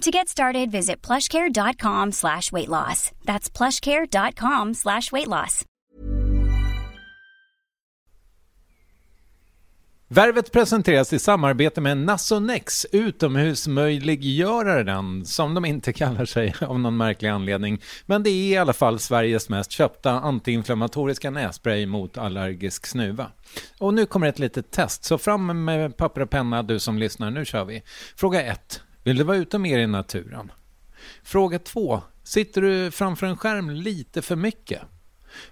To get started, visit plushcare.com slash weight loss. That's plushcare.com slash weight loss. Värvet presenteras i samarbete med Nasonex, utomhusmöjliggöraren, som de inte kallar sig av någon märklig anledning. Men det är i alla fall Sveriges mest köpta antiinflammatoriska nässpray mot allergisk snuva. Och nu kommer ett litet test, så fram med papper och penna du som lyssnar, nu kör vi. Fråga 1. Vill du vara ute mer i naturen? Fråga 2. Sitter du framför en skärm lite för mycket?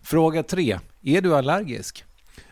Fråga 3. Är du allergisk?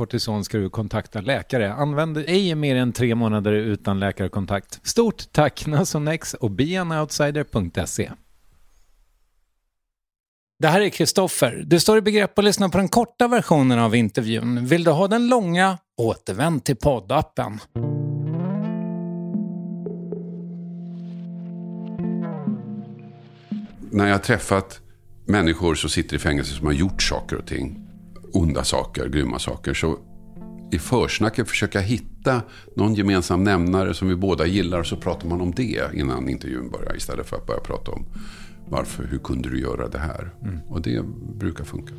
kortison ska du kontakta läkare. Använd ej mer än tre månader utan läkarkontakt. Stort tack Nasonex och beanoutsider.se. Det här är Kristoffer. Du står i begrepp att lyssna på den korta versionen av intervjun. Vill du ha den långa? Återvänd till poddappen. När jag har träffat människor som sitter i fängelse som har gjort saker och ting onda saker, grymma saker. Så i försnacket försöka hitta någon gemensam nämnare som vi båda gillar. Och så pratar man om det innan intervjun börjar. Istället för att börja prata om varför, hur kunde du göra det här? Mm. Och det brukar funka.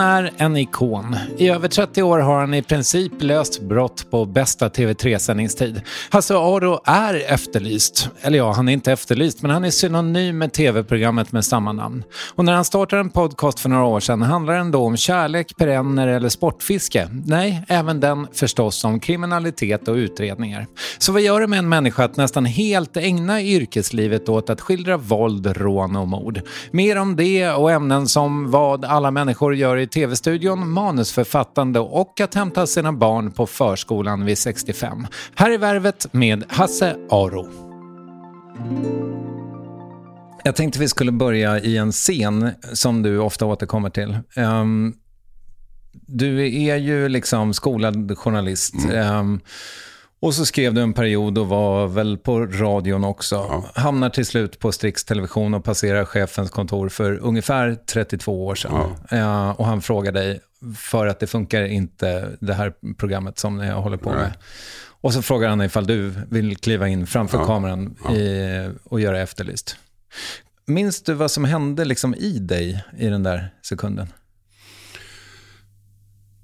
Han är en ikon. I över 30 år har han i princip löst brott på bästa TV3-sändningstid. Hasse Aro är efterlyst. Eller ja, han är inte efterlyst, men han är synonym med TV-programmet med samma namn. Och när han startade en podcast för några år sedan handlade den då om kärlek, perenner eller sportfiske. Nej, även den förstås om kriminalitet och utredningar. Så vad gör det med en människa att nästan helt ägna yrkeslivet åt att skildra våld, rån och mord? Mer om det och ämnen som vad alla människor gör i tv-studion, manusförfattande och att hämta sina barn på förskolan vid 65. Här är Värvet med Hasse Aro. Jag tänkte vi skulle börja i en scen som du ofta återkommer till. Um, du är ju liksom skolad journalist. Mm. Um, och så skrev du en period och var väl på radion också. Ja. Hamnar till slut på Strix Television och passerar chefens kontor för ungefär 32 år sedan. Ja. Uh, och han frågar dig, för att det funkar inte det här programmet som jag håller på Nej. med. Och så frågar han ifall du vill kliva in framför kameran i, och göra Efterlyst. Minns du vad som hände liksom i dig i den där sekunden?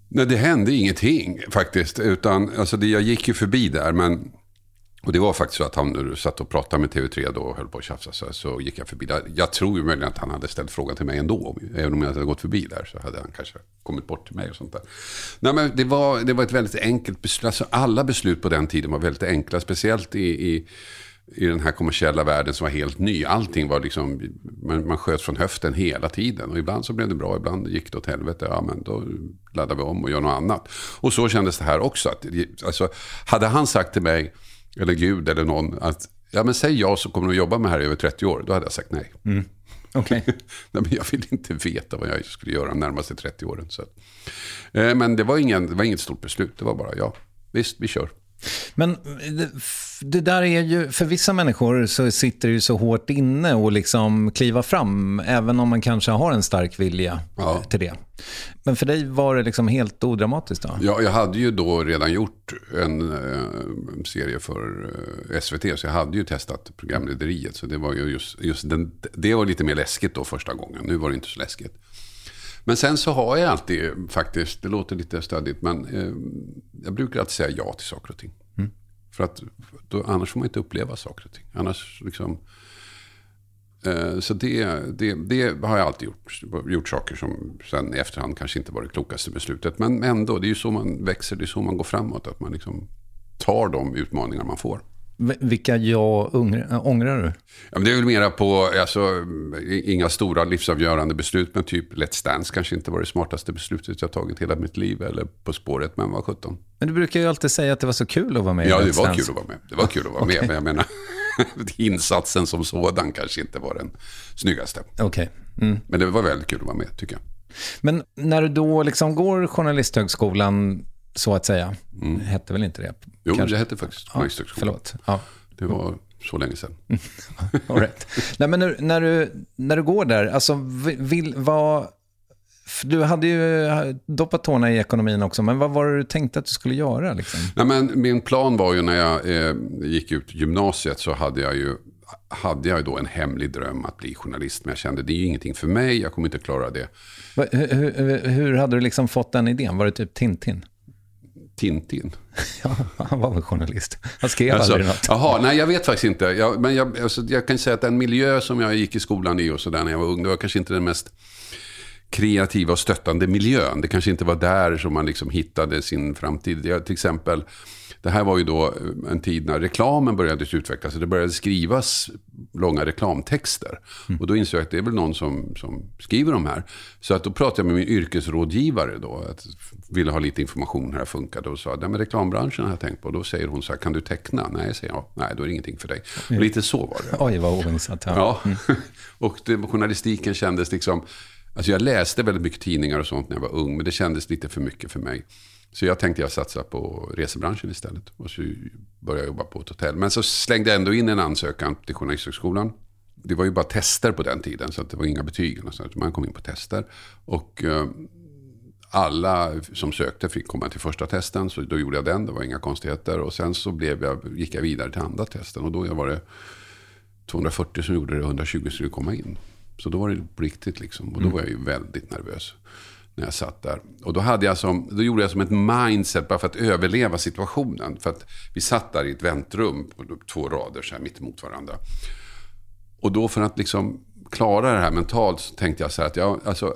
Nej, det hände ingenting faktiskt. Utan, alltså det, jag gick ju förbi där, men Och det var faktiskt så att han satt och pratade med TV3 då och höll på att tjafsa. Så, så gick jag förbi där. Jag tror ju möjligen att han hade ställt frågan till mig ändå. Även om jag hade gått förbi där så hade han kanske kommit bort till mig och sånt där. Nej, men det, var, det var ett väldigt enkelt beslut. Alltså, alla beslut på den tiden var väldigt enkla. Speciellt i, i, i den här kommersiella världen som var helt ny. Allting var liksom, man, man sköt från höften hela tiden. Och ibland så blev det bra, ibland gick det åt helvete. Ja, men då laddar vi om och gör något annat. Och så kändes det här också. Att, alltså, hade han sagt till mig eller Gud eller någon, att ja, men säg ja så kommer du att jobba med det här i över 30 år. Då hade jag sagt nej. Mm. Okay. nej men jag vill inte veta vad jag skulle göra de närmaste 30 åren. Så. Eh, men det var, ingen, det var inget stort beslut, det var bara ja, visst vi kör. Men det, där är ju, för vissa människor så sitter det ju så hårt inne och liksom kliva fram, även om man kanske har en stark vilja ja. till det. Men för dig var det liksom helt odramatiskt då? Ja, jag hade ju då redan gjort en äh, serie för eh, SVT, så jag hade ju testat programlederiet. Så det var ju just, just den, det var lite mer läskigt då första gången. Nu var det inte så läskigt. Men sen så har jag alltid faktiskt, det låter lite stödigt, men eh, jag brukar alltid säga ja till saker och ting. För att då, annars får man inte uppleva saker och ting. Annars liksom... Eh, så det, det, det, har jag alltid gjort. Gjort saker som sen i efterhand kanske inte var det klokaste beslutet. Men ändå, det är ju så man växer, det är så man går framåt. Att man liksom tar de utmaningar man får. Vilka jag ångrar du? Ja, men det är väl mera på, alltså, inga stora livsavgörande beslut, men typ Let's Dance kanske inte var det smartaste beslutet jag tagit hela mitt liv, eller På spåret, men var 17. Men du brukar ju alltid säga att det var så kul att vara med Ja, det var kul att vara med. Det var kul att vara okay. med, men jag menar, insatsen som sådan kanske inte var den snyggaste. Okay. Mm. Men det var väldigt kul att vara med, tycker jag. Men när du då liksom går Journalisthögskolan, så att säga. Mm. Hette väl inte det? Jo, Kanske? det hette faktiskt ja, Förlåt. Ja. Det var så länge sedan. All right. Nej, men när, när, du, när du går där, alltså, vill, vad, du hade ju doppat tårna i ekonomin också, men vad var det du tänkte att du skulle göra? Liksom? Nej, men min plan var ju när jag eh, gick ut gymnasiet så hade jag ju hade jag då en hemlig dröm att bli journalist. Men jag kände det är ju ingenting för mig, jag kommer inte klara det. Hur, hur, hur hade du liksom fått den idén? Var det typ Tintin? Tintin. Ja, han var väl journalist. Han skrev alltså, aldrig något. Jaha, nej jag vet faktiskt inte. Jag, men jag, alltså, jag kan säga att den miljö som jag gick i skolan i och sådär när jag var ung, det var kanske inte den mest kreativa och stöttande miljön. Det kanske inte var där som man liksom hittade sin framtid. Jag, till exempel det här var ju då eh, en tid när reklamen började utvecklas. Det började skrivas långa reklamtexter. Mm. Och då insåg jag att det är väl någon som, som skriver de här. Så att då pratade jag med min yrkesrådgivare då. Att ville ha lite information hur det funkade. Och sa, nej men reklambranschen har jag tänkt på. Då säger hon så här, kan du teckna? Nej, säger jag. Nej, då är det ingenting för dig. Mm. Och lite så var det. Oj, vad oinsatt. Ja. ja. Mm. och det, journalistiken kändes liksom... Alltså jag läste väldigt mycket tidningar och sånt när jag var ung. Men det kändes lite för mycket för mig. Så jag tänkte jag satsa på resebranschen istället. Och så började jag jobba på ett hotell. Men så slängde jag ändå in en ansökan till Journalisthögskolan. Det var ju bara tester på den tiden, så det var inga betyg. Man kom in på tester. Och eh, alla som sökte fick komma till första testen. Så då gjorde jag den, det var inga konstigheter. Och sen så blev jag, gick jag vidare till andra testen. Och då var det 240 som gjorde det, 120 skulle komma in. Så då var det på riktigt liksom. Och då var jag ju väldigt nervös när jag satt där. Och då, hade jag som, då gjorde jag som ett mindset bara för att överleva situationen. För att vi satt där i ett väntrum på två rader så här mitt emot varandra. Och då för att liksom klara det här mentalt så tänkte jag så här att jag, alltså,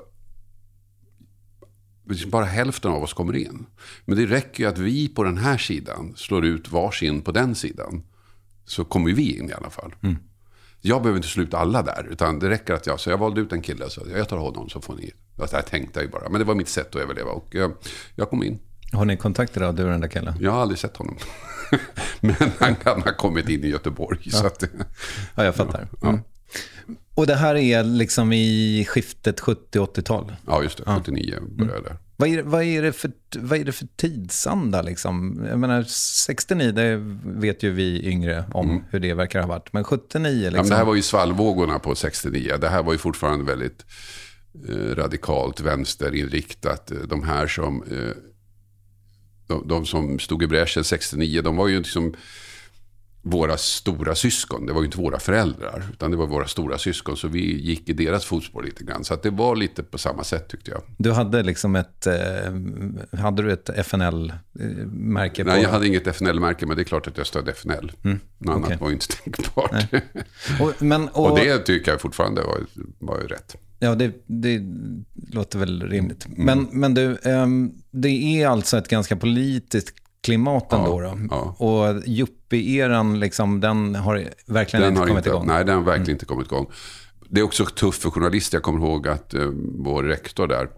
bara hälften av oss kommer in. Men det räcker ju att vi på den här sidan slår ut varsin på den sidan. Så kommer vi in i alla fall. Mm. Jag behöver inte sluta alla där, utan det räcker att jag, så jag valde ut en kille, så jag tar honom så får ni. Det här tänkte jag ju bara, men det var mitt sätt att överleva och jag, jag kom in. Har ni kontakter då, du och den där killen? Jag har aldrig sett honom. men han kan ha kommit in i Göteborg. Ja, så att, ja jag fattar. Ja. Mm. Och det här är liksom i skiftet 70-80-tal? Ja, just det. 79 ja. började jag där. Vad är, vad, är det för, vad är det för tidsanda? Liksom? Jag menar, 69, det vet ju vi yngre om mm. hur det verkar ha varit. Men 79? Liksom... Ja, men det här var ju svallvågorna på 69. Det här var ju fortfarande väldigt eh, radikalt vänsterinriktat. De här som, eh, de, de, som stod i bräschen 69, de var ju liksom våra stora syskon. Det var ju inte våra föräldrar, utan det var våra stora syskon. Så vi gick i deras fotspår lite grann. Så det var lite på samma sätt tyckte jag. Du hade liksom ett, eh, hade du ett FNL-märke? Nej, jag hade inget FNL-märke, men det är klart att jag stödde FNL. Mm, Något okay. annat var ju inte tänkbart. och, men, och, och, det tycker jag fortfarande var, var ju rätt. Ja, det, det låter väl rimligt. Mm. Men, men du, um, det är alltså ett ganska politiskt klimat ändå. Ja, då. Ja. Och yuppie-eran, liksom, den har verkligen den inte har kommit inte, igång. Nej, den har verkligen mm. inte kommit igång. Det är också tufft för journalister. Jag kommer ihåg att eh, vår rektor där,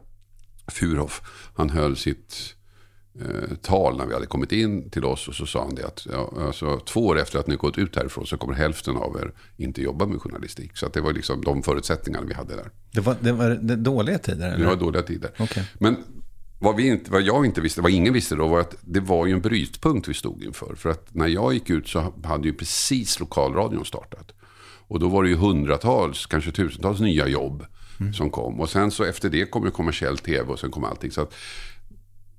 Furhoff, han höll sitt eh, tal när vi hade kommit in till oss. Och så sa han det att ja, alltså, två år efter att ni gått ut härifrån så kommer hälften av er inte jobba med journalistik. Så det var liksom de förutsättningarna vi hade där. Det var, det var dåliga tider? Eller? Det var dåliga tider. Okay. Men vad, vi inte, vad jag inte visste, vad ingen visste då, var att det var ju en brytpunkt vi stod inför. För att när jag gick ut så hade ju precis lokalradion startat. Och då var det ju hundratals, kanske tusentals nya jobb mm. som kom. Och sen så efter det kom ju kommersiell tv och sen kom allting. Så att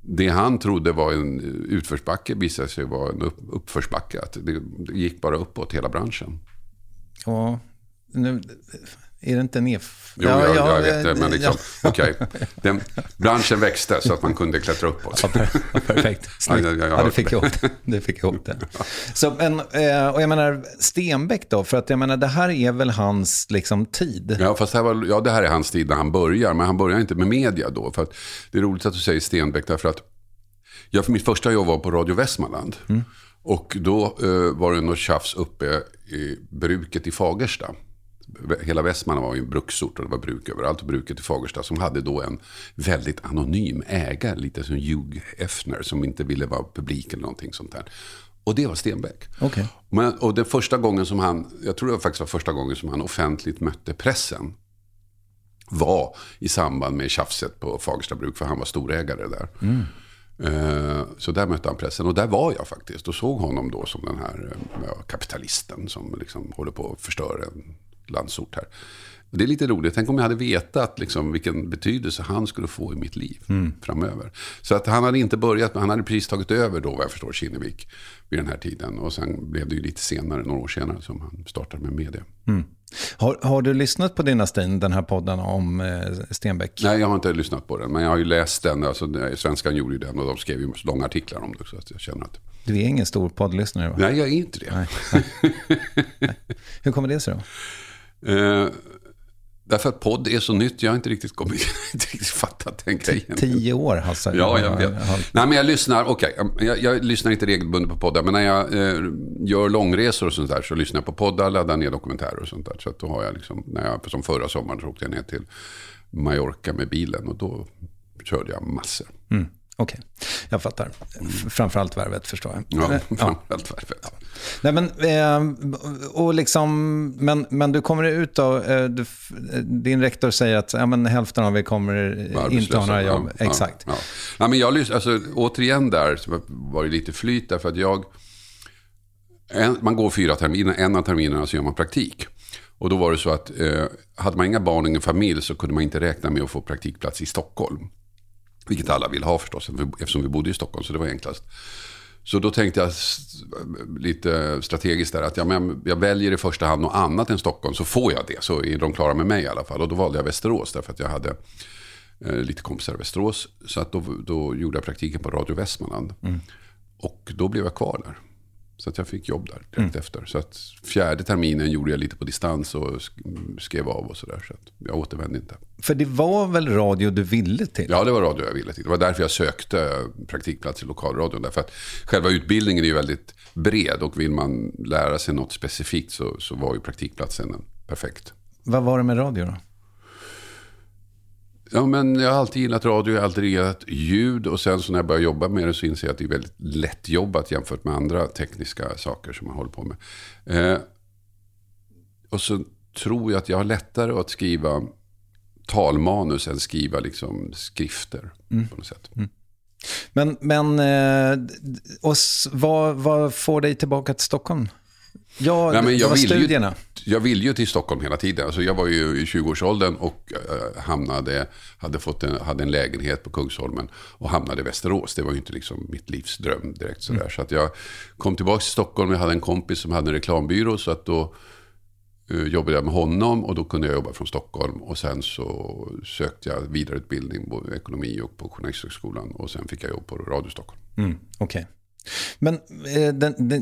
det han trodde var en utförsbacke visade sig vara en uppförsbacke. Att det, det gick bara uppåt hela branschen. Ja, nu, är det inte nedf... Jo, ja, jag, ja, jag vet det, men liksom, ja. okej. Okay. branschen växte så att man kunde klättra uppåt. Ja, perfekt, snyggt. Ja, ja, du fick ihop det. Du fick ihop det. Så, men, eh, och jag menar, Stenbeck då, för att jag menar, det här är väl hans liksom, tid? Ja, fast det här, var, ja, det här är hans tid när han börjar, men han börjar inte med media då. För att det är roligt att du säger Stenbeck, därför att jag, för mitt första jobb var på Radio Västmanland. Mm. Och då eh, var det något tjafs uppe i bruket i Fagersta hela Västmanland var ju en bruksort och det var bruk överallt. Och bruket i Fagersta som hade då en väldigt anonym ägare, lite som Hugh Hefner, som inte ville vara publik eller någonting sånt där. Och det var Stenbeck. Okay. Men, och den första gången som han, jag tror det faktiskt var första gången som han offentligt mötte pressen. Var i samband med tjafset på Fagersta bruk, för han var storägare där. Mm. Uh, så där mötte han pressen. Och där var jag faktiskt. Och såg honom då som den här uh, kapitalisten som liksom håller på att förstöra en landsort här. Det är lite roligt. Tänk om jag hade vetat liksom, vilken betydelse han skulle få i mitt liv mm. framöver. Så att han hade inte börjat, han hade precis tagit över då, vad jag förstår, Kinnevik vid den här tiden. Och sen blev det ju lite senare, några år senare, som han startade med media. Mm. Har, har, du lyssnat på Dynastin, den här podden om eh, Stenbeck? Nej, jag har inte lyssnat på den. Men jag har ju läst den. Alltså, Svenskan gjorde ju den och de skrev ju långa artiklar om det. Så att jag känner att... Du är ingen stor poddlyssnare va? Nej, jag är inte det. Nej. Hur kommer det sig då? Eh, därför att podd är så nytt. Jag har inte riktigt, kommit, inte riktigt fattat den grejen. Tio år Hasse. Ja, jag vet. Nej, men jag lyssnar, okej, okay, jag, jag, lyssnar inte regelbundet på poddar. Men när jag eh, gör långresor och sånt där så lyssnar jag på poddar, laddar ner dokumentärer och sånt där. Så att då har jag liksom, när jag, som förra sommaren så åkte jag ner till Mallorca med bilen och då körde jag massor. Mm. Okej, okay. jag fattar. Framförallt värvet förstår jag. Ja, framförallt värvet. Ja. Nej, men, eh, och liksom, men, men du kommer ut då, eh, du, din rektor säger att ja, men hälften av er kommer inte ha några jobb. Ja, Exakt. Ja, ja. men jag alltså, återigen där var det lite flyt därför att jag, en, man går fyra terminer, en av terminerna så gör man praktik. Och då var det så att eh, hade man inga barn och ingen familj så kunde man inte räkna med att få praktikplats i Stockholm. Vilket alla vill ha förstås, eftersom vi bodde i Stockholm, så det var enklast. Så då tänkte jag lite strategiskt där att ja, men jag väljer i första hand något annat än Stockholm så får jag det. Så är de klara med mig i alla fall. Och då valde jag Västerås därför att jag hade eh, lite kompisar i Västerås. Så att då, då gjorde jag praktiken på Radio Västmanland. Mm. Och då blev jag kvar där. Så att jag fick jobb där direkt mm. efter. Så att fjärde terminen gjorde jag lite på distans och skrev av och sådär. Så att jag återvände inte. För det var väl radio du ville till? Ja, det var radio jag ville till. Det var därför jag sökte praktikplats i lokalradion. Därför att själva utbildningen är ju väldigt bred och vill man lära sig något specifikt så, så var ju praktikplatsen perfekt. Vad var det med radio då? Ja, men jag har alltid gillat radio, jag har alltid gillat ljud. Och sen så när jag började jobba med det så inser jag att det är väldigt lätt jobbat jämfört med andra tekniska saker som man håller på med. Eh, och så tror jag att jag har lättare att skriva talmanus än skriva liksom skrifter. Mm. på något sätt. Mm. Men, men eh, och vad, vad får dig tillbaka till Stockholm? Ja, Nej, men jag var studierna? Jag ville ju till Stockholm hela tiden. Alltså jag var ju i 20-årsåldern och uh, hamnade, hade, fått en, hade en lägenhet på Kungsholmen och hamnade i Västerås. Det var ju inte liksom mitt livs dröm direkt sådär. Mm. Så att jag kom tillbaka till Stockholm, jag hade en kompis som hade en reklambyrå. Så att då uh, jobbade jag med honom och då kunde jag jobba från Stockholm. Och sen så sökte jag vidareutbildning både ekonomi och på Journalisthögskolan. Och sen fick jag jobb på Radio Stockholm. Mm, Okej. Okay. Men eh,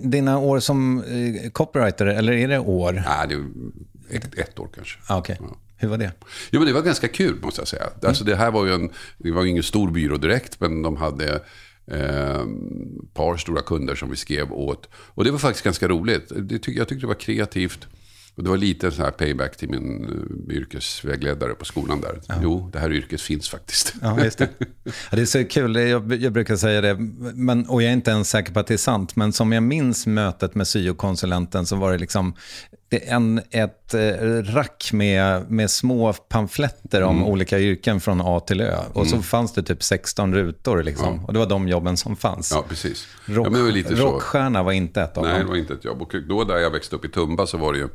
dina år som eh, copywriter, eller är det år? Nej, det är ett, ett år kanske. Ah, okay. ja. Hur var det? Jo, men det var ganska kul måste jag säga. Mm. Alltså, det här var ju en, det var ingen stor byrå direkt, men de hade eh, par stora kunder som vi skrev åt. Och det var faktiskt ganska roligt. Det tyck, jag tyckte det var kreativt. Och det var lite så här payback till min uh, yrkesvägledare på skolan där. Ja. Jo, det här yrket finns faktiskt. Ja, just det. Ja, det är så kul, jag, jag, brukar säga det, men, och jag är inte ens säker på att det är sant, men som jag minns mötet med syokonsulenten så var det liksom en, ett eh, rack med, med små pamfletter om mm. olika yrken från A till Ö. Och mm. så fanns det typ 16 rutor liksom. Ja. Och det var de jobben som fanns. Ja, precis. Rock, ja, var lite rockstjärna var inte ett av Nej, dem. Nej, det var inte ett jobb. Och då där jag växte upp i Tumba så var det ju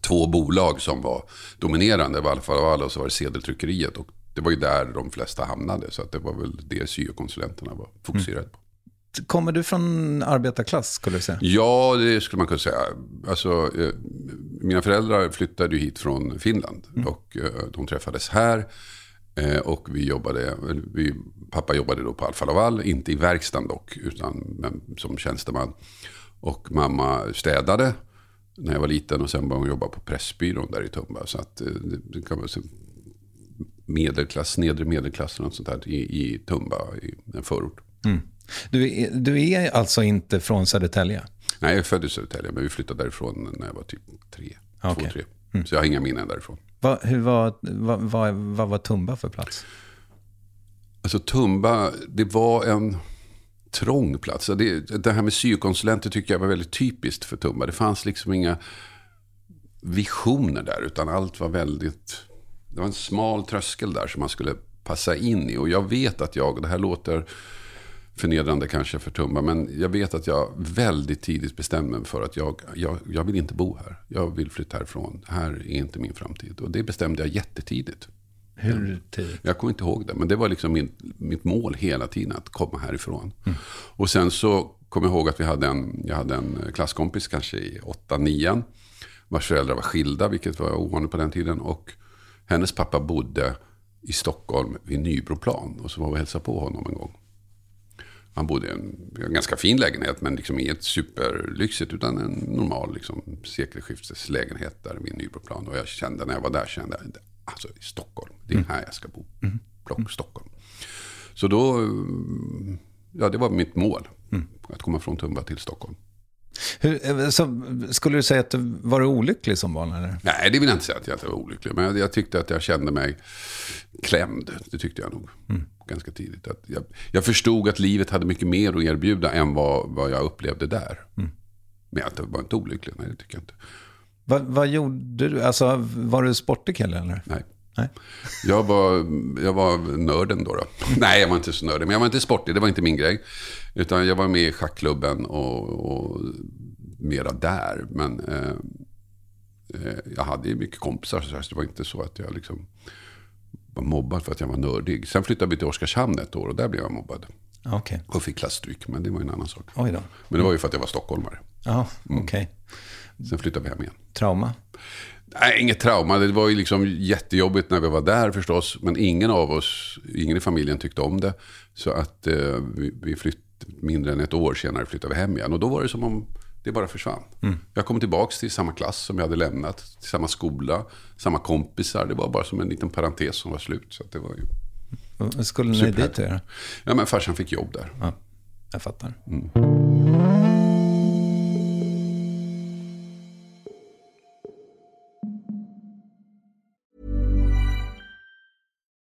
två bolag som var dominerande. Alfa Laval och så var det sedeltryckeriet. Och det var ju där de flesta hamnade. Så att det var väl det syokonsulenterna var fokuserade på. Kommer du från arbetarklass skulle du säga? Ja, det skulle man kunna säga. Alltså, eh, mina föräldrar flyttade hit från Finland. Mm. Och eh, de träffades här. Eh, och vi jobbade, vi, pappa jobbade då på Alfa Laval, inte i verkstaden dock, utan men, som tjänsteman. Och mamma städade när jag var liten och sen började hon jobba på Pressbyrån där i Tumba. Så att det, det kan man säga medelklass, nedre medelklass och sånt där i, i Tumba, i en förort. Mm. Du, är, du är alltså inte från Södertälje? Nej, jag är född i Södertälje, men vi flyttade därifrån när jag var typ tre. Okay. Två, tre. Mm. Så jag har inga minnen därifrån. Va, hur var, vad va, va, var Tumba för plats? Alltså Tumba, det var en trång plats. Det, det här med syokonsulenter tycker jag var väldigt typiskt för Tumba. Det fanns liksom inga visioner där, utan allt var väldigt... Det var en smal tröskel där som man skulle passa in i. Och jag vet att jag, och det här låter förnedrande kanske för Tumba, men jag vet att jag väldigt tidigt bestämde mig för att jag, jag, jag vill inte bo här. Jag vill flytta härifrån. Här är inte min framtid. Och det bestämde jag jättetidigt. Hur tidigt? Jag kommer inte ihåg det, men det var liksom min, mitt mål hela tiden, att komma härifrån. Mm. Och sen så kommer jag ihåg att vi hade en, jag hade en klasskompis, kanske i 8-9, vars föräldrar var skilda, vilket var ovanligt på den tiden. Och hennes pappa bodde i Stockholm vid Nybroplan. Och så var vi och hälsade på honom en gång. Han bodde i en, en ganska fin lägenhet, men liksom inget superlyxigt, utan en normal liksom, sekelskifteslägenhet där vid Nybroplan. Och jag kände, när jag var där, kände jag, alltså i Stockholm, det är mm. här jag ska bo. Mm. Block mm. Stockholm. Så då, ja det var mitt mål. Mm. Att komma från Tumba till Stockholm. Hur, eh, så, skulle du säga att du var olycklig som barn? Eller? Nej, det vill jag inte säga att jag var olycklig. Men jag, jag tyckte att jag kände mig klämd. Det tyckte jag nog. Mm. Ganska tidigt. Att jag, jag, förstod att livet hade mycket mer att erbjuda än vad, vad jag upplevde där. Mm. Men jag var inte olycklig, nej det tycker jag inte. Vad, vad gjorde du? Alltså, var du sportig kille eller? Nej. Nej. Jag, var, jag var nörden då, då. Nej, jag var inte så nördig. Men jag var inte sportig, det var inte min grej. Utan jag var med i schackklubben och, och mera där. Men eh, eh jag hade ju mycket kompisar, så det var inte så att jag liksom var mobbad för att jag var nördig. Sen flyttade vi till Oskarshamn ett år och där blev jag mobbad. Okay. Och fick klassstryk, men det var en annan sak. Oj då. Men det var ju för att jag var stockholmare. Ja, okej. Okay. Mm. Sen flyttade vi hem igen. Trauma? Nej, inget trauma. Det var ju liksom jättejobbigt när vi var där förstås. Men ingen av oss, ingen i familjen tyckte om det. Så att eh, vi, vi flyttade, mindre än ett år senare flyttade vi hem igen. Och då var det som om det bara försvann. Mm. Jag kom tillbaka till samma klass som jag hade lämnat. Till samma skola, samma kompisar. Det var bara som en liten parentes som var slut. Så det var ju Skulle ni dit? Ja, men farsan fick jobb där. Ja, jag fattar. Mm.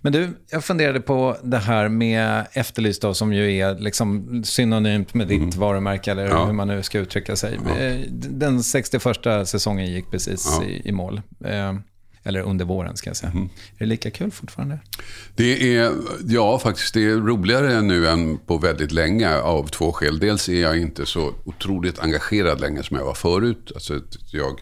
Men du, jag funderade på det här med Efterlyst då, som ju är liksom synonymt med ditt mm. varumärke, eller ja. hur man nu ska uttrycka sig. Ja. Eh, den 61 säsongen gick precis ja. i, i, mål. Eh, eller under våren ska jag säga. Mm. Är det lika kul fortfarande? Det är, ja faktiskt, det är roligare nu än på väldigt länge av två skäl. Dels är jag inte så otroligt engagerad längre som jag var förut. Alltså, jag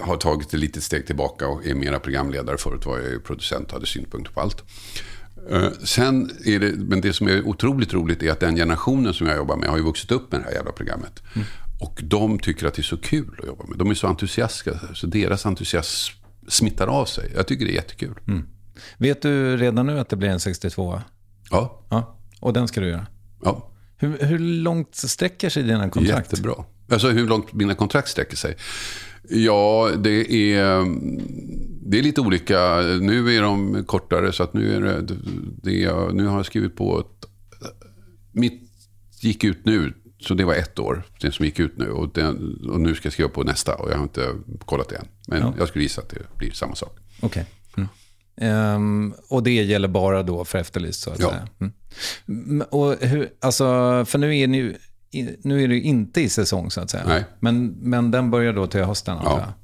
har tagit ett litet steg tillbaka och är mera programledare. Förut var jag ju producent och hade synpunkter på allt. Eh, sen är det, men det som är otroligt roligt är att den generationen som jag jobbar med har ju vuxit upp med det här jävla programmet. Mm. Och de tycker att det är så kul att jobba med. De är så entusiastiska, så deras entusiasm smittar av sig. Jag tycker det är jättekul. Mm. Vet du redan nu att det blir en 62? Ja. ja. Och den ska du göra? Ja. Hur, hur långt sträcker sig dina kontrakt? Jättebra. Alltså hur långt mina kontrakt sträcker sig. Ja, det är, det är lite olika. Nu är de kortare så att nu, är det, det, nu har jag skrivit på ett, mitt gick ut nu. Så det var ett år, det som gick ut nu. Och, den, och nu ska jag skriva på nästa och jag har inte kollat det än. Men ja. jag skulle gissa att det blir samma sak. Okej. Okay. Mm. Um, och det gäller bara då för Efterlyst så att ja. säga? Mm. Och hur, alltså, för nu är ni nu är det inte i säsong så att säga. Nej. Men, men den börjar då till hösten. Ja.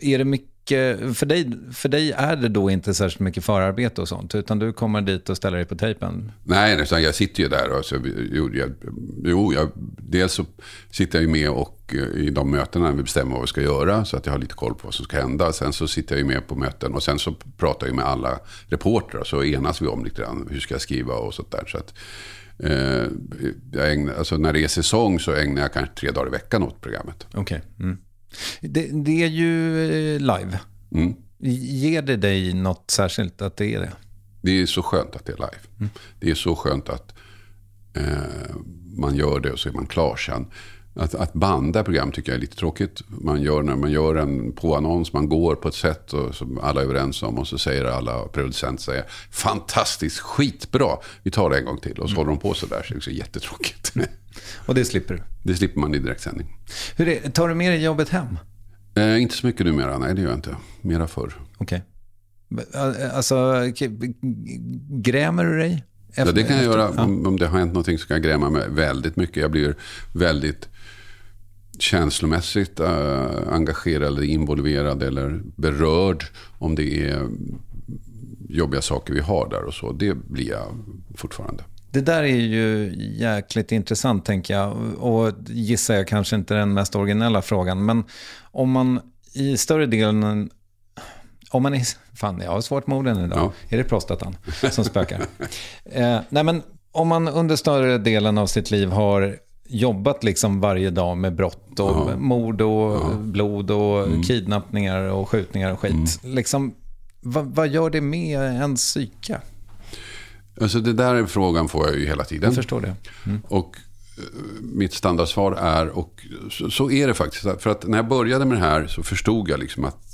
Är det mycket, för dig, för dig är det då inte särskilt mycket förarbete och sånt, utan du kommer dit och ställer dig på tejpen? Nej, nästan, jag sitter ju där. Och så, jo, jag, jo jag, dels så sitter jag ju med och, eh, i de mötena när vi bestämmer vad vi ska göra, så att jag har lite koll på vad som ska hända. Sen så sitter jag ju med på möten och sen så pratar jag med alla reportrar, så enas vi om lite grann, hur ska jag skriva och sånt där. Så att, jag ägnar, alltså när det är säsong så ägnar jag kanske tre dagar i veckan åt programmet. Okej. Okay. Mm. Det, det, är ju eh, live. Mm. Ger det dig något särskilt att det är det? Det är så skönt att det är live. Mm. Det är så skönt att eh, man gör det och så är man klar sen. Att, att banda program tycker jag är lite tråkigt. Man gör när man gör en påannons, man går på ett sätt och, som alla är överens om. Och så säger alla producenter, säger, fantastiskt, skitbra. Vi tar det en gång till. Och så mm. håller de på så där, så det är jättetråkigt. och det slipper du? Det slipper man i direktsändning. Hur är, tar du med dig jobbet hem? Eh, inte så mycket numera, nej det gör jag inte. Mera förr. Okej. Okay. Alltså, grämer du dig? Ja, det kan jag efter- göra. ja. Om, om det har hänt någonting så kan jag gräma mig väldigt mycket. Jag blir väldigt känslomässigt eh, engagerad eller involverad eller berörd om det är jobbiga saker vi har där och så. Det blir jag fortfarande. Det där är ju jäkligt intressant tänker jag. Och gissar jag kanske inte den mest originella frågan. Men om man i större delen... Om man är... Fan, jag har svårt med orden idag. Ja. Är det prostatan som spökar? eh, nej, men om man under större delen av sitt liv har jobbat liksom varje dag med brott och mord och blod och kidnappningar och skjutningar och skit. Liksom, vad, vad gör det med ens psyke? Alltså det där är frågan får jag ju hela tiden. Jag förstår det. Och eh, mitt standardsvar är, och så, så är det faktiskt. För att när jag började med det här så förstod jag liksom att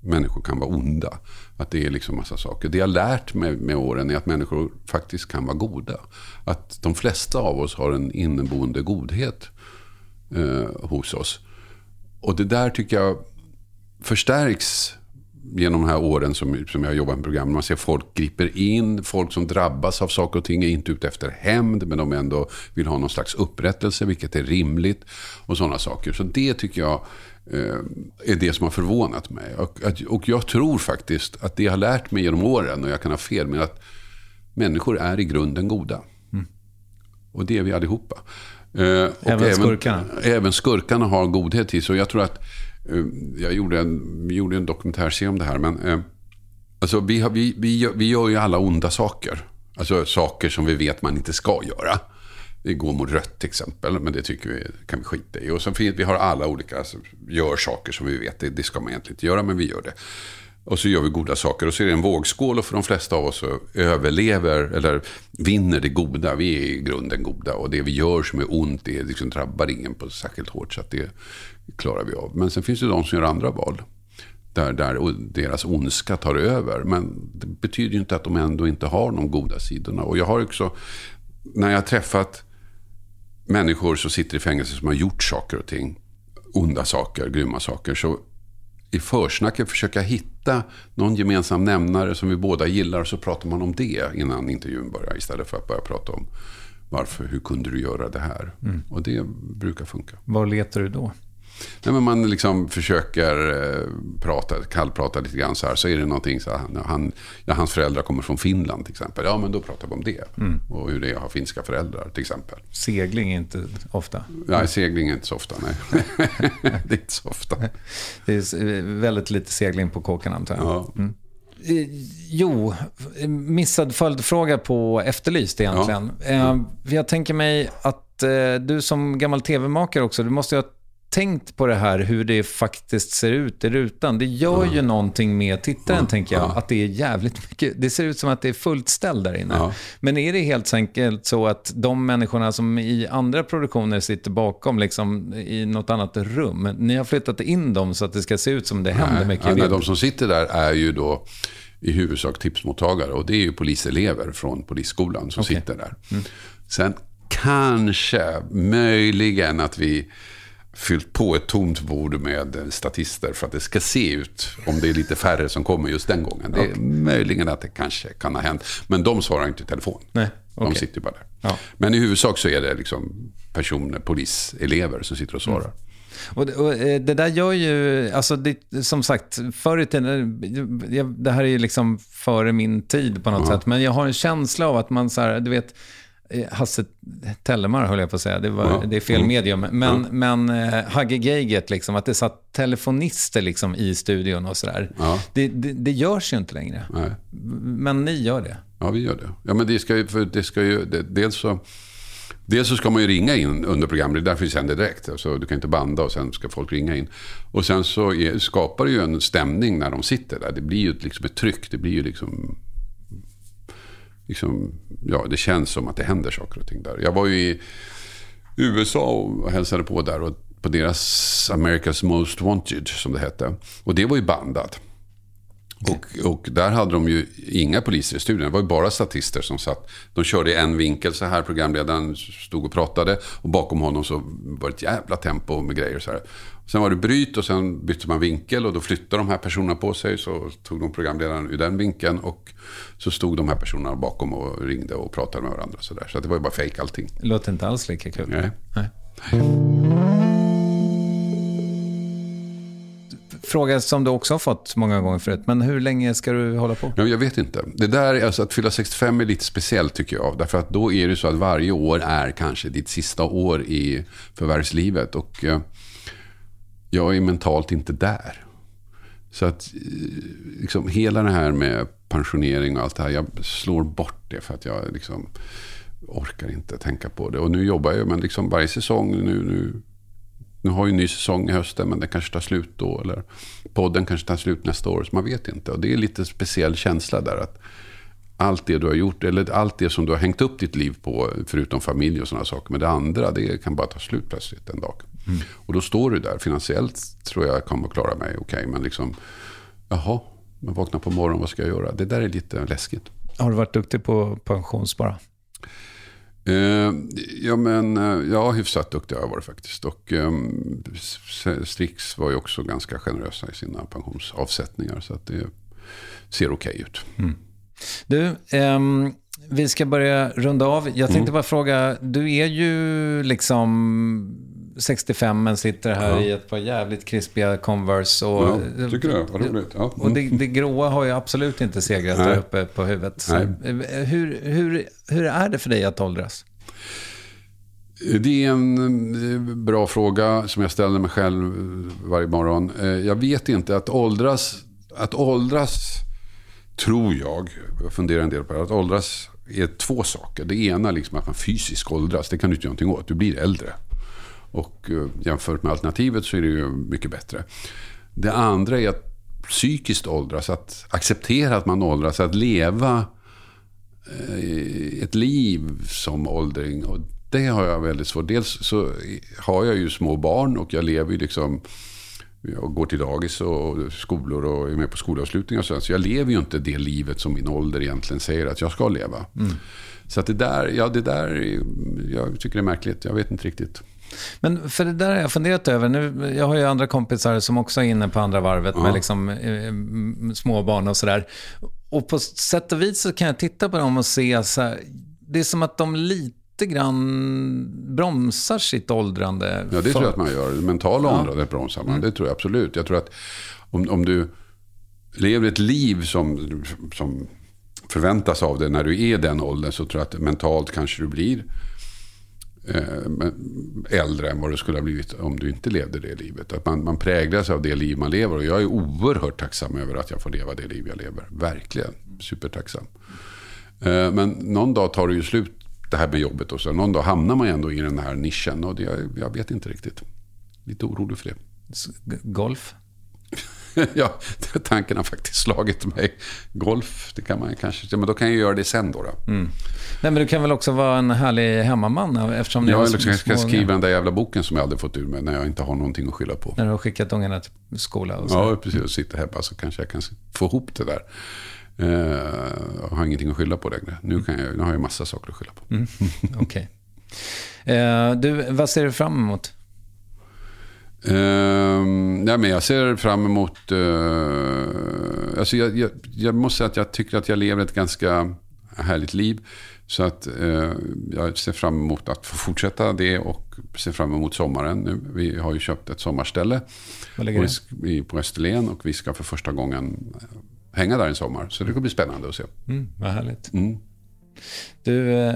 människor kan vara onda. Att det är liksom massa saker. Det jag lärt mig med åren är att människor faktiskt kan vara goda. Att de flesta av oss har en inneboende godhet eh, hos oss. Och det där tycker jag förstärks genom de här åren som, som jag har jobbat med program. Man ser folk griper in, folk som drabbas av saker och ting är inte ute efter hämnd, men de ändå vill ha någon slags upprättelse, vilket är rimligt. Och sådana saker. Så det tycker jag eh, är det som har förvånat mig. Och, och jag tror faktiskt att det jag har lärt mig genom åren, och jag kan ha fel, men att människor är i grunden goda. Och det är vi allihopa. Eh, och Även skurkarna? Även skurkarna har godhet i sig. Och jag tror att, Eh, jag gjorde en, vi gjorde en dokumentärserie om det här, men eh, alltså vi, har, vi, vi, gör, vi gör ju alla onda saker. Alltså saker som vi vet man inte ska göra. Vi går mot rött till exempel, men det tycker vi kan vi skita i. Och sen finns, vi har alla olika, alltså, gör saker som vi vet, det, det ska man egentligen inte göra, men vi gör det. Och så gör vi goda saker och så är det en vågskål och för de flesta av oss så överlever eller vinner det goda. Vi är i grunden goda och det vi gör som är ont det liksom drabbar ingen på särskilt hårt så att det klarar vi av. Men sen finns det de som gör andra val. Där, där deras ondska tar över. Men det betyder ju inte att de ändå inte har de goda sidorna. Och jag har också, när jag har träffat människor som sitter i fängelse som har gjort saker och ting, onda saker, grymma saker, så i försnacket försöka hitta någon gemensam nämnare som vi båda gillar och så pratar man om det innan intervjun börjar istället för att börja prata om varför, hur kunde du göra det här? Och det brukar funka. Var letar du då? Nej, men man liksom försöker eh, prata, kallprata lite grann så här. Så är det någonting så här, han, ja, hans föräldrar kommer från Finland till exempel. Ja, men då pratar vi om det. Och hur det är att ha finska föräldrar till exempel. Segling är inte ofta. Nej, segling är inte så ofta, nej. det är inte så ofta. Det är väldigt lite segling på kåken antar jag. Ja. Eh, Jo, missad följdfråga på Efterlyst egentligen. Eh, Jag tänker mig att eh, du som gammal tv-makare också, du måste ju ha tänkt på det här hur det faktiskt ser ut i rutan. Det gör ju någonting med tittaren, tänker jag, att det är jävligt mycket. Det ser ut som att det är fullt ställ där inne. Ja. Men är det helt enkelt så att de människorna som i andra produktioner sitter bakom liksom, i något annat rum, ni har flyttat in dem så att det ska se ut som det händer mycket? Ja, nej, de som sitter där är ju då i huvudsak tipsmottagare. Och det är ju poliselever från polisskolan som Okej. sitter där. Sen kanske, möjligen att vi fyllt på ett tomt bord med statister för att det ska se ut om det är lite färre som kommer just den gången. Det är möjligen att det kanske kan ha hänt. Men de svarar inte i telefon. Nej, De okej. sitter ju bara där. Ja. Men i huvudsak så är det liksom personer, poliselever som sitter och svarar. Och det, och eh, det där gör ju, alltså det, som sagt, förr i tiden, eh, det här är ju liksom före min tid på något sätt, men jag har en känsla av att man så här, du vet, eh, Hasse Tellemar höll jag på att säga, det, var, Ja. det är fel medium, men, men eh, Hagge Geigert, liksom, att det satt telefonister liksom i studion och sådär. Ja. Det, det, det görs ju inte längre, Nej. men ni gör det. Ja, vi gör det. Ja, men det ska ju, för det ska ju, det, dels, så, dels så ska man ju ringa in under programmet, det är därför vi sänder direkt. Alltså, du kan inte banda och sen ska folk ringa in. Och sen så är, skapar det ju en stämning när de sitter där. Det blir ju liksom ett tryck, det blir ju liksom, liksom, ja det känns som att det händer saker och ting där. Jag var ju i USA och hälsade på där och på deras America's Most Wanted som det hette. Och det var ju bandat. Och, och där hade de ju inga poliser i studion. Det var ju bara statister som satt. De körde i en vinkel så här. Programledaren stod och pratade. Och bakom honom så var det ett jävla tempo med grejer så här. Sen var det bryt och sen bytte man vinkel. Och då flyttade de här personerna på sig. Så tog de programledaren ur den vinkeln. Och så stod de här personerna bakom och ringde och pratade med varandra. Så, där. så det var ju bara fejk allting. Det låter inte alls lika kul. Nej. Nej. Fråga som du också har fått många gånger förut. Men hur länge ska du hålla på? Ja, jag vet inte. Det där, alltså att fylla 65 är lite speciellt tycker jag. Därför att då är det så att varje år är kanske ditt sista år i förvärvslivet. Och eh, jag är mentalt inte där. Så att eh, liksom, hela det här med pensionering och allt det här. Jag slår bort det för att jag liksom orkar inte tänka på det. Och nu jobbar jag, men liksom varje säsong nu, nu nu har ju en ny säsong i hösten, men den kanske tar slut då. Eller podden kanske tar slut nästa år, så man vet inte. Och det är lite speciell känsla där. att Allt det du har gjort, eller allt det som du har hängt upp ditt liv på, förutom familj och sådana saker. Men det andra, det kan bara ta slut plötsligt en dag. Mm. Och då står du där. Finansiellt tror jag kommer att klara mig okej. Okay, men liksom, jaha, man vaknar på morgonen, vad ska jag göra? Det där är lite läskigt. Har du varit duktig på pensionsspara? Eh, ja, men eh, ja, hyfsat duktig har jag varit faktiskt. Och eh, Strix var ju också ganska generösa i sina pensionsavsättningar. Så att det ser okej okay ut. Mm. Du, ehm, vi ska börja runda av. Jag tänkte mm. bara fråga, du är ju liksom 65 men sitter här ja. i ett par jävligt krispiga Converse. Och, ja, tycker du? Vad roligt. Ja. Mm. Och det, det gråa har ju absolut inte segrat Nej. där uppe på huvudet. Så, hur, hur, hur är det för dig att åldras? Det är en bra fråga som jag ställer mig själv varje morgon. Eh, jag vet inte, att åldras, att åldras tror jag, jag funderar en del på det, att åldras är två saker. Det ena är liksom att man fysiskt åldras, det kan du inte göra någonting åt, du blir äldre. Och eh, jämfört med alternativet så är det ju mycket bättre. Det andra är att psykiskt åldras, att acceptera att man åldras, att leva eh, ett liv som åldring. Och det har jag väldigt svårt. Dels så har jag ju små barn och jag lever ju liksom jag går till dagis och skolor och är med på skolavslutningar och så. Så jag lever ju inte det livet som min ålder egentligen säger att jag ska leva. Mm. Så att det där, ja det där, jag tycker det är märkligt. Jag vet inte riktigt. Men för det där har jag funderat över. Nu, jag har ju andra kompisar som också är inne på andra varvet ja. med liksom, eh, småbarn och sådär. Och på sätt och vis så kan jag titta på dem och se så här, det är som att de lite grann bromsar sitt åldrande. Ja, det för... tror jag att man gör. Det mentala ja. åldrandet bromsar man. Mm. Det tror jag absolut. Jag tror att om, om du lever ett liv som, som förväntas av dig när du är den åldern så tror jag att mentalt kanske du blir Eh, äldre än vad du skulle ha blivit om du inte levde det livet. Att man, man präglas av det liv man lever. Och jag är oerhört tacksam över att jag får leva det liv jag lever. Verkligen. Supertacksam. Eh, men någon dag tar det ju slut det här med jobbet. Och så. Någon dag hamnar man ändå i den här nischen. Och det, jag vet inte riktigt. Lite orolig för det. Golf? ja, tanken har faktiskt slagit mig. Golf, det kan man kanske... Men då kan jag göra det sen då. då. Mm. Nej, men du kan väl också vara en härlig hemmaman eftersom ni ja, eller så ska jag skriva den där jävla boken som jag aldrig fått ur mig när jag inte har någonting att skylla på. När du har skickat ungarna till skola och så. Ja, precis. Och sitter hemma så kanske jag kan få ihop det där. Jag har ingenting att skylla på längre. Nu, kan jag, nu har jag massa saker att skylla på. Mm. Okej. Okay. Uh, du, vad ser du fram emot? Uh, nej, men jag ser fram emot... Uh, alltså jag, jag, jag, måste säga att jag tycker att jag lever ett ganska härligt liv. Så att uh, jag ser fram emot att få fortsätta det och ser fram emot sommaren nu. Vi har ju köpt ett sommarställe på, på Österlen och vi ska för första gången hänga där en sommar. Så det kommer bli spännande att se. Mm, vad härligt. Mm. Du, eh,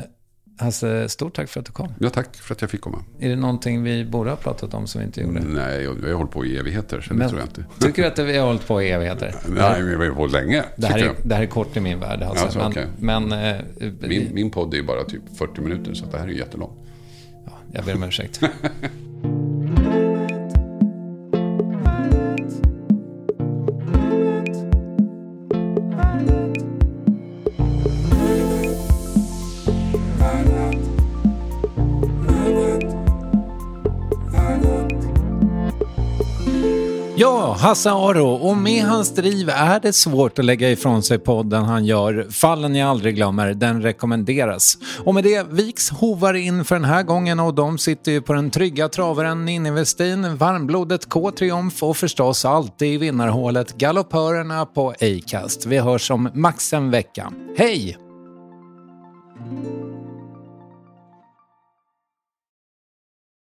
Hasse, stort tack för att du kom. Ja, tack för att jag fick komma. Är det någonting vi borde ha pratat om som vi inte gjorde? Nej, vi har hållit på i evigheter, så det tror jag inte. Tycker du att vi har hållit på i evigheter? Nej, vi har hållit på länge. Det här, är, det här är kort i min värld. Alltså. Alltså, men, okay. men, eh, min, min podd är ju bara typ 40 minuter, så det här är jättelångt. Ja, jag ber om ursäkt. Hasse Aro. Och med hans driv är det svårt att lägga ifrån sig podden han gör. Fallen jag aldrig glömmer, den rekommenderas. Och med det viks hovar in för den här gången och de sitter ju på den trygga travaren Ninni Westin, varmblodet K-Triumf och förstås alltid i vinnarhålet galoppörerna på Acast. Vi hörs om max en vecka. Hej!